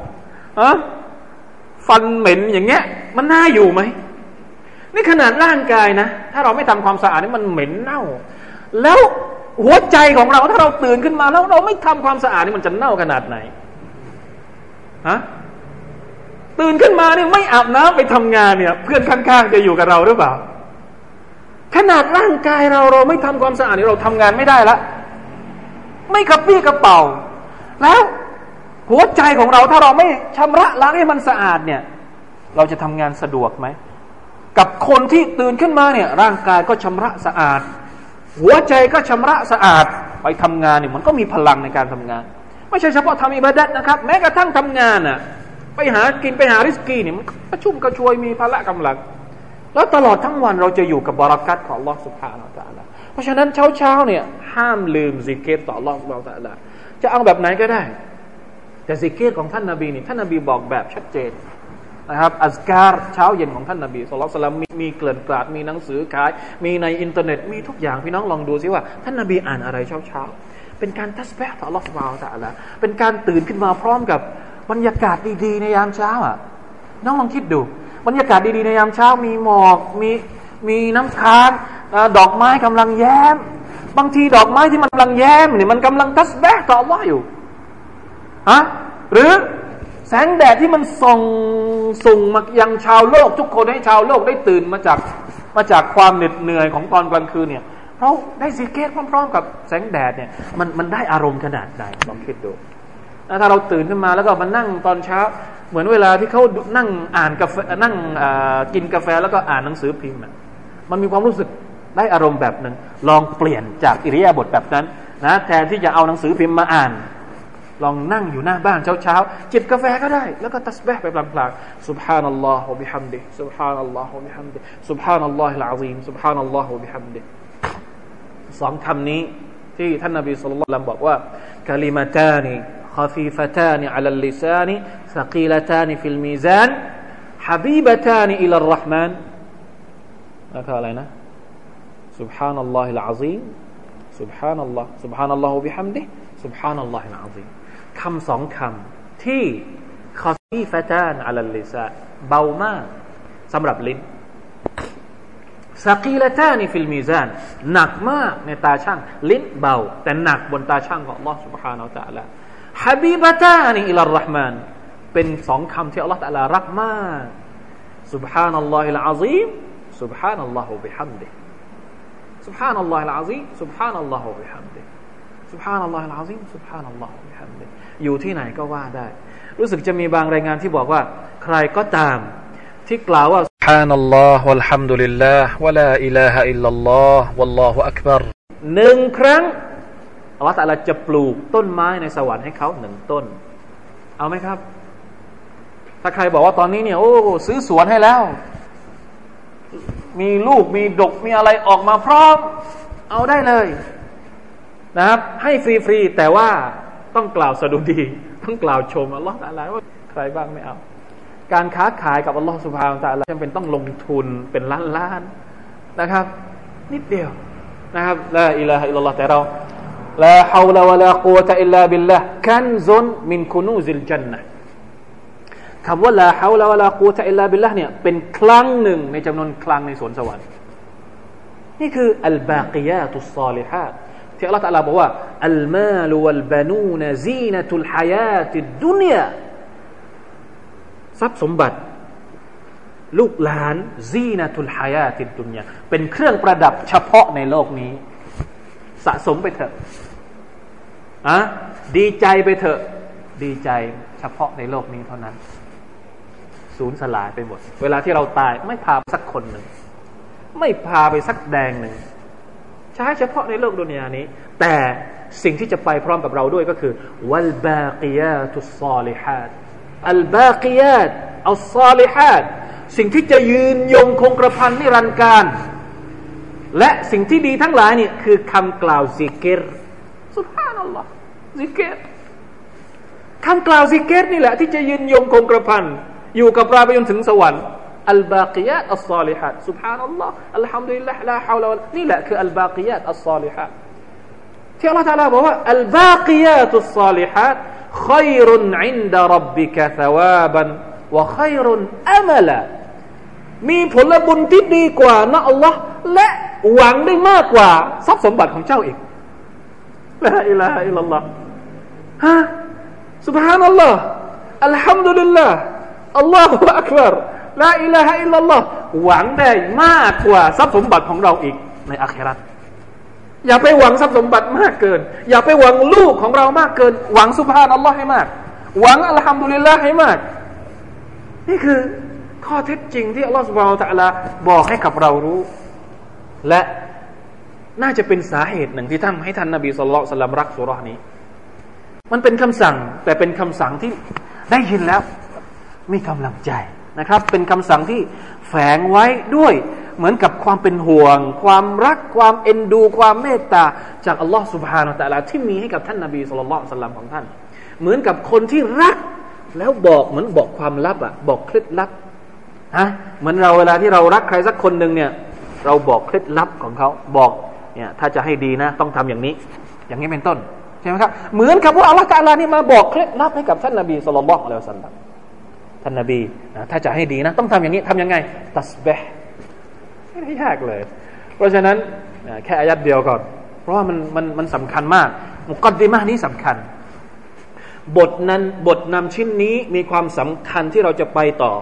ฮะฟันเหม็นอย่างเงี้ย มันน่าอยู่ไหมนี่ขนาดร่างกายนะ ถ้าเราไม่ทำความสะอาดนี่มันเหม็นเน่า แล้วหัวใจของเราถ้าเราตื่นขึ้นมาแล้วเราไม่ทำความสะอาดนี่มันจะเน่าขนาดไหนฮะตื่นขึ้นมาเนี่ยไม่อาบน้ำไปทำงานเนี่ย เพื่อนข้างๆจะอยู่กับเราหรือเปล่า ขนาดร่างกายเราเราไม่ทำความสะอาดเราทำงานไม่ได้ละ ไม่กระปี้กระเป๋า แล้วหัวใจของเราถ้าเราไม่ชำระล้างให้มันสะอาดเนี่ย เราจะทำงานสะดวกไหม กับคนที่ตื่นขึ้นมาเนี่ย ร่างกายก็ชำระสะอาด หัวใจก็ชำระสะอาด ไปทำงานเนี่ยมันก็มีพลังในการทำงาน ไม่ใช่เฉพาะทำอิบาดัดนะครับ แม้กระทั่งทำงานอะไปหากินไปหาริสกีเนี่ยมันกระชุ่มกระชวยมีพละกำลัง แล้วตลอดทั้งวันเราจะอยู่กับบารักัตของ Allah سبحانه และ تعالى เพราะฉะนั้นเช้าเช้าเนี่ยห้ามลืมซิกเกตต่อ Allah سبحانه และ تعالى จะเอาแบบไหนก็ได้ แต่ซิกเกตของท่านนาบีนี่ท่านนาบีบอกแบบชัดเจนนะครับอัสการเช้าเย็นของท่านนาบีสุลต่านมีมีเกลื่อนกลาดมีหนังสือขาย มีในอินเทอร์เน็ตมีทุกอย่างพี่น้องลองดูซิว่า ท่านนาบีอ่านอะไรเช้าเช้าเป็นการทัศแปะต่อ Allah سبحانه และ تعالى เป็นการตื่นขึ้นมาพร้อมกับบรรยากาศดีๆ ในยามเช้าอ่ะน้องลองคิดดู บรรยากาศดีๆในยามเช้ามีหมอกมีมีน้ำค้างดอกไม้กำลังแย้ม บางทีดอกไม้ที่มันกำลังแย้มเนี่ยมันกำลังตัสแบกต่อว่าอยู่ฮะหรือแสงแดดที่มันส่องส่งมายังชาวโลก ทุกคนให้ชาวโลกได้ตื่นมาจากมาจากความเหน็ดเหนื่อยของตอนกลางคืนเนี่ยเราได้สีเกตพร้อมๆ กับแสงแดดเนี่ยมันมันได้อารมณ์ขนาดไหนลองคิดดูถ้าเราตื่นขึ้นมาแล้วก็มานั่งตอนเช้า เหมือนเวลาที่เขานั่งอ่านกาแฟนั่งกินกาแฟแล้วก็อ่านหนังสือพิมพ์มันมีความรู้สึกได้อารมณ์แบบหนึ่งลองเปลี่ยนจากอิริยาบถแบบนั้นนะแทนที่จะเอาหนังสือพิมพ์มาอ่าน ลองนั่งอยู่หน้าบ้านเช้าๆจิบกาแฟก็ได้ แล้วก็ตัสบะไปพลางๆ سبحان الله وبحمده سبحان الله وبحمده سبحان الله العظيم سبحان الله وبحمده สองคำนี้ที่ท่านนบีสุลต่านบอกว่าคลิมาตานี خفيفتان على اللسان ثقيلتان في الميزان حبيبتان إلى الرحمن นั่นคืออะไรนะ سبحان الله العظيم سبحان الله سبحان الله وبحمده سبحان الله العظيم คำสองคำที่ خفيفتان على اللسان เบามากสำหรับลิ้นสกีละตานีฟิลมีซานหนักมากในตาช่างลิ้นเบาแต่หนักบนตาช่างของ Allah سبحانه และ تعالى ฮับีบะตานีอิลลรห์มาน เป็นสองคำที่อัลลอฮฺตะลารักมาก سبحان الله العظيم سبحان الله وبحمده سبحان الله العظيم سبحان الله وبحمده سبحان الله العظيم سبحان الله وبحمده อยู่ที่ไหนก็ว่าได้ รู้สึกจะมีบางรายงานที่บอกว่า ใครก็ตาม ที่กล่าวว่า سبحان الله والحمد لله ولا إله إلا الله والله أكبر หนึ่งครั้งอัลลอฮฺตะลาจะปลูกต้นไม้ในสวรรค์ให้เขาหนึ่งต้น เอาไหมครับ ถ้าใครบอกว่าตอนนี้เนี่ยโอ้ซื้อสวนให้แล้ว มีลูกมีดกมีอะไรออกมาพร้อม เอาได้เลย นะครับ ให้ฟรีๆแต่ว่าต้องกล่าวสดุดี ต้องกล่าวชมอัลลอฮฺตะลาว่าใครบ้างไม่เอา การค้าขายกับอัลลอฮฺสุบฮานตะลาจำเป็นต้องลงทุนเป็นล้านๆนะครับ นิดเดียวนะครับละอิละฮะอิลลัลลอฮ์แต่เราลาฮาวลาวะลากุวะตะอิลลาบิลลาห์คันซุนมินคุนูซิลจันนะ คำว่าลาฮาวลาวลากุวะตะอิลลาบิลลาเนี่ยเป็นครั้งหนึ่งในจำนวนครั้งในสวนสวรรค์ นี่คืออัลบากิยาตุสซาลิฮัตที่อัลลอฮฺตะลาบอกว่าอัลมาลวัลบานูนซีนตุลฮายาติดดุนยาทรัพย์สมบัติ ลูกหลานซีนตุลฮายาติดดุนยาเป็นเครื่องประดับเฉพาะในโลกนี้ สะสมไปเถอะอะดีใจไปเถอะดีใจเฉพาะในโลกนี้เท่านั้น สูญสลายไปหมด เวลาที่เราตายไม่พาสักคนหนึ่ง ไม่พาไปสักแดงหนึ่งใช้เฉพาะในโลกดุนยานี้ แต่สิ่งที่จะไปพร้อมกับเราด้วยก็คือวัลบากิยาตุสซาลิฮัดอัลบากิยาตอัลซาลิฮัดสิ่งที่จะยืนยงคงกระพันนิรันดร์การ และสิ่งที่ดีทั้งหลายนี่คือคำกล่าวซิกเกตสุภานัลลอฮ์ซิกเกตคำกล่าวซิกเกตนี่แหละที่จะยืนยงคงกระพัน อยู่กับเราไปจนถึงสวรรค์อัลบากิยาตอัลซาลิฮัดสุบฮานัลลอฮ์อัลฮัมดุลิลลาฮ์ลาฮาวลาวะนี่แหละคืออัลบากิยาตอัลซาลิฮัดที่อัลลอฮ์ตาลาบอกว่าอัลบากิยาตุลซาลิฮัด خير عند ربك ثوابا وخير أملا มีผลบุญที่ดีกว่านะอัลลอฮ์และหวังได้มากกว่าทรัพย์สมบัติของเจ้าอีกลาอิลาฮะอิลลัลลอฮ์ฮะ سبحان الله الحمد لله อัลล อฮฺอักบารลาอิลาฮะอิลลัลลอฮหวังได้มากกว่าทรัพย์สมบัติของเราอีกในอาคิเราะฮฺอย่าไปหวังทรัพย์สมบัติมากเกิน อย่าไปหวังลูกของเรามากเกิน หวัง سبحان الله ให้มาก หวังอัลฮัมดุลิลละให้มาก นี่คือข้อเท็จจริงที่อัลลอฮ์สุบฮานตะลาบอกให้กับเรารู้ และน่าจะเป็นสาเหตุหนึ่งที่ทำให้ท่านนบีสุลต่านรักสุรานี้ มันเป็นคำสั่งแต่เป็นคำสั่งที่ได้ยินแล้ว มีกำลังใจนะครับ เป็นคำสั่งที่แฝงไว้ด้วยเหมือนกับความเป็นห่วง ความรักความเอ็นดู ความเมตตาจากอัลลอฮ์สุบฮานาอัลลอฮที่มีให้กับท่านนาบีสุลต่านสัลลัมของท่าน เหมือนกับคนที่รัก แล้วบอกเหมือนบอกความลับอะบอกเคล็ดลับฮะเหมือนเราเวลาที่เรารักใครสักคนหนึ่งเนี่ยเราบอกเคล็ดลับของเขาบอกเนี่ยถ้าจะให้ดีนะ ต้องทำอย่างนี้ อย่างนี้เป็นต้นใช่ไหมครับเหมือนกับว่าอัลลอฮฺตาลานี่มาบอกเคล็ดลับให้กับท่านนาบีสุลต่านละสัลลัม ท่านนาบีถ้าจะให้ดีนะ ต้องทำอย่างนี้ทํำยังไงตัสเบห์ไม่ได้ยากเลย เพราะฉะนั้นแค่อายัดเดียวก่อน เพราะว่ามันมันมันสำคัญมาก มุกอดีมานี้สำคัญ บทนั้นบทนำชิ้นนี้มีความสำคัญที่เราจะไปต่อ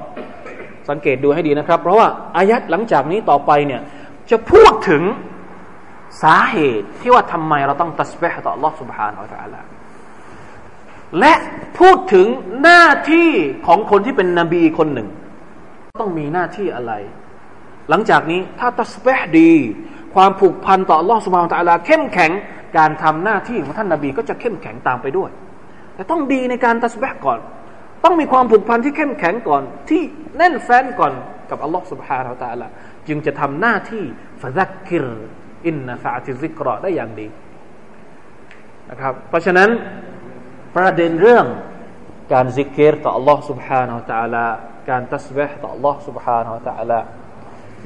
สังเกตดูให้ดีนะครับ เพราะว่าอายัดหลังจากนี้ต่อไปเนี่ย จะพูดถึงสาเหตุที่ว่าทำไมเราต้องตัสเบห์ต่อ Allah سبحانه และ تعالى และพูดถึงหน้าที่ของคนที่เป็นนบีคนหนึ่ง ต้องมีหน้าที่อะไร หลังจากนี้ถ้าตัสเปห์ดี ความผูกพันต่อลอสุบานตะลาเข้มแข็งการทำหน้าที่ของท่านนาบีก็จะเข้มแข็งตามไปด้วย แต่ต้องดีในการตัสเบห์ก่อน ต้องมีความผูกพันที่เข้มแข็งก่อน ที่แน่นแฟ้นก่อนกับอัลลอฮ์สุบฮานาตะลาจึงจะทำหน้าที่ฟะซักกิรอินนะฟะติซิกรอได้อย่างดีนะครับ เพราะฉะนั้น ประเด็นเรื่องการซิกเกตต่อ Allah سبحانه และ تعالى การตัสบห์ต่อ Allah سبحانه และ تعالى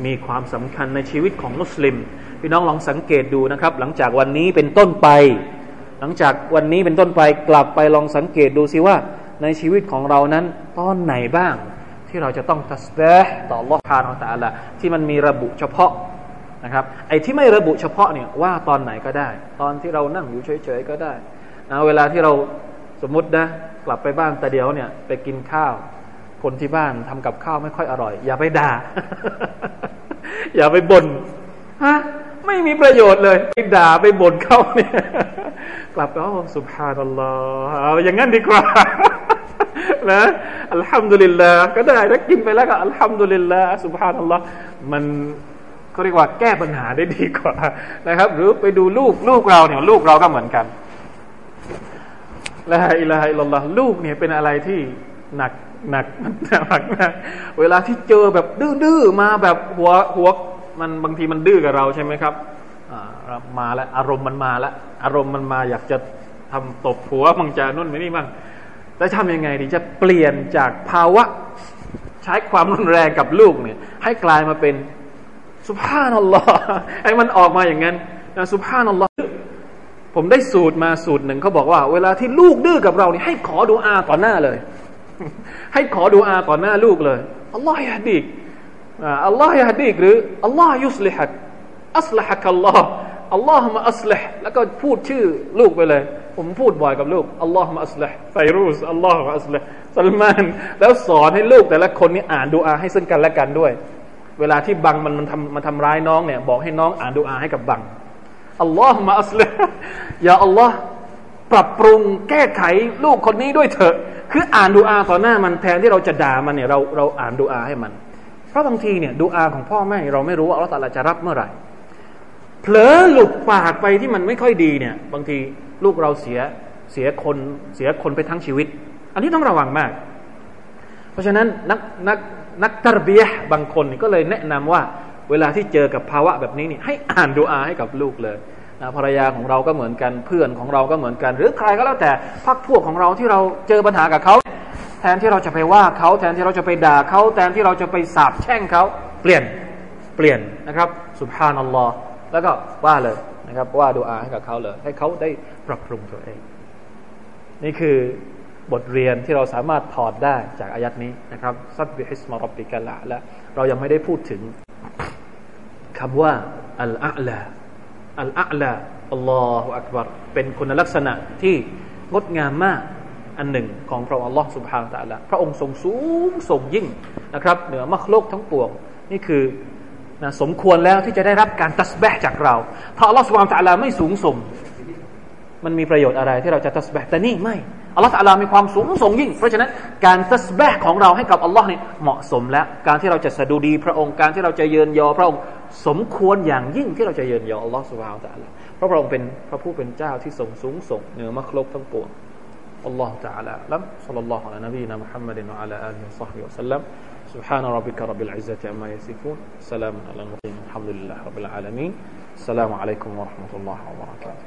มีความสำคัญในชีวิตของมุสลิม พี่น้องลองสังเกตดูนะครับ หลังจากวันนี้เป็นต้นไป หลังจากวันนี้เป็นต้นไปกลับไปลองสังเกตดูสิว่า ในชีวิตของเรานั้นตอนไหนบ้าง ที่เราจะต้องตัสบห์ต่อ Allah سبحانه และ تعالى ที่มันมีระบุเฉพาะนะครับ ไอ้ที่ไม่ระบุเฉพาะเนี่ยว่าตอนไหนก็ได้ ตอนที่เรานั่งอยู่เฉยๆก็ได้นะเวลาที่เรา สมมตินะ กลับไปบ้านแต่เดียวเนี่ย ไปกินข้าว คนที่บ้านทำกับข้าวไม่ค่อยอร่อย อย่าไปด่า อย่าไปบน่นฮะไม่มีประโยชน์เลยไปด่าไปบ่นเข้าเนี่ยกลับไปอ๋อสุภานัลลอฮ์เอาอย่างนั้นดีกว่านะอัลฮัมดุลิลลาห์ก็ได้ถ้ากินไปแล้วก็อัลฮัมดุลิลลาห์สุภานัลลอฮ์มันเขาเรียกว่าแก้ปัญหาได้ดีกว่านะครับ หรือไปดูลูกลูกเราเนี่ยลูกเราก็เหมือนกัน ละอิละอิลลอฮลูกเนี่ยเป็นอะไรที่หนักหนักหนักนะเวลาที่เจอแบบดื้อๆมาแบบหัวหัวมันบางทีมันดื้อกับเราใช่ไหมครับมาแล้วอารมณ์มันมาแล้วอารมณ์มันมาอยากจะทำตบหัวมังจะนุ่นไม่นี่บ้างแล้วทำยังไงดีจะเปลี่ยนจากภาวะใช้ความรุนแรงกับลูกเนี่ย ให้กลายมาเป็นสุภาพนัลลอฮ์ให้มันออกมาอย่างนั้นนะสุภาพนัลลอฮ์ ผมได้สูตรมาสูตรหนึ่งเขาบอกว่า เวลาที่ลูกดื้อกับเราเนี่ยให้ขอดูอาต่อหน้าเลย ให้ขอดูอาต่อหน้าลูกเลยอัลลอฮฺยาดีกอัลลอฮฺยาดีกหรืออัลลอฮฺยุสลิฮักอัสลิฮักอัลลอฮ์อัลลอฮฺมาอัสลิฮแล้วก็พูดชื่อลูกไปเลย ผมพูดบ่อยกับลูกอัลลอฮฺมาอัสลิฮไฟรูสอัลลอฮฺมาอัสลิฮซัลมานแล้วสอนให้ลูกแต่ละคนนี่อ่านดูอาให้ซึ่งกันและกันด้วย เวลาที่บังมันมันทำมันทำร้ายน้องเนี่ย บอกให้น้องอ่านดูอาให้กับบัง อัลลอฮฺมาอัสลอย่าอัลลอฮ์ปรับปรุงแก้ไขลูกคนนี้ด้วยเถอะ คืออ่านดูอาต่อหน้ามันแทนที่เราจะด่ามันเนี่ยเราเราอ่านดูอาให้มัน เพราะบางทีเนี่ยดูอาของพ่อแม่เราไม่รู้ว่าอัลลอฮฺจะรับเมื่อไหร่เผลอหลุดปากไปที่มันไม่ค่อยดีเนี่ย บางทีลูกเราเสียเสียคนเสียคนไปทั้งชีวิต อันนี้ต้องระวังมาก เพราะฉะนั้นนักนักนักตรเบียบางคนก็เลยแนะนำว่า เวลาที่เจอกับภาวะแบบนี้นี่ให้อ่านดูอาให้กับลูกเลยนะภรรยาของเราก็เหมือนกันเพื่อนของเราก็เหมือนกัน หรือใครก็แล้วแต่พักพวกของเราที่เราเจอปัญหากับเขาแทนที่เราจะไปว่าเขาแทนที่เราจะไปด่าเขาแทนที่เราจะไปสาบแช่งเขาเปลี่ยนเปลี่ยนนะครับสุภานัลลอฮ์แล้วก็ว่าเลยนะครับว่าดูอาให้กับเขาเลย ให้เขาได้ปรับปรุงตัวเอง นี่คือบทเรียนที่เราสามารถถอดได้จากอายัดนี้นะครับซับบิฮิสมารับบิกะละและเรายังไม่ได้พูดถึง คำว่าอัลอาลาอัลอาลาอัลลอฮฺอักบารเป็นคุณลักษณะที่งดงามมากอันหนึ่งของพระองค์อัลลอฮฺสุบฮานตะละพระองค์ทรงสูงส่งยิ่งนะครับ เหนือมรรคโลกทั้งปวง นี่คือนะสมควรแล้วที่จะได้รับการตัสบะจากเรา ถ้าอัลลอฮฺสุบฮานตะละไม่สูงส่งมันมีประโยชน์อะไรที่เราจะตัสบะแต่นี่ไม่ อัลลอฮฺตะลามีความสูงส่งยิ่ง เพราะฉะนั้นการตัสบะของเราให้กับอัลลอฮ์เนี่ยเหมาะสมแล้ว การที่เราจะสะดุดีพระองค์การที่เราจะเยินยอพระองค์สมควรอย่างยิ่งที่เราจะเยินยออัลลอฮ์สุบฮานตะลาเพราะพระองค์เป็นพระผู้เป็นเจ้าที่ทรงสูงส่งเหนือมรรคโลกทั้งปวง والله تعالى أعلم صلى الله على نبينا محمد وعلى آله وصحبه وسلم سبحان ربك رب العزة عما يصفون سلام على المرسلين الحمد لله رب العالمين السلام عليكم ورحمة الله وبركاته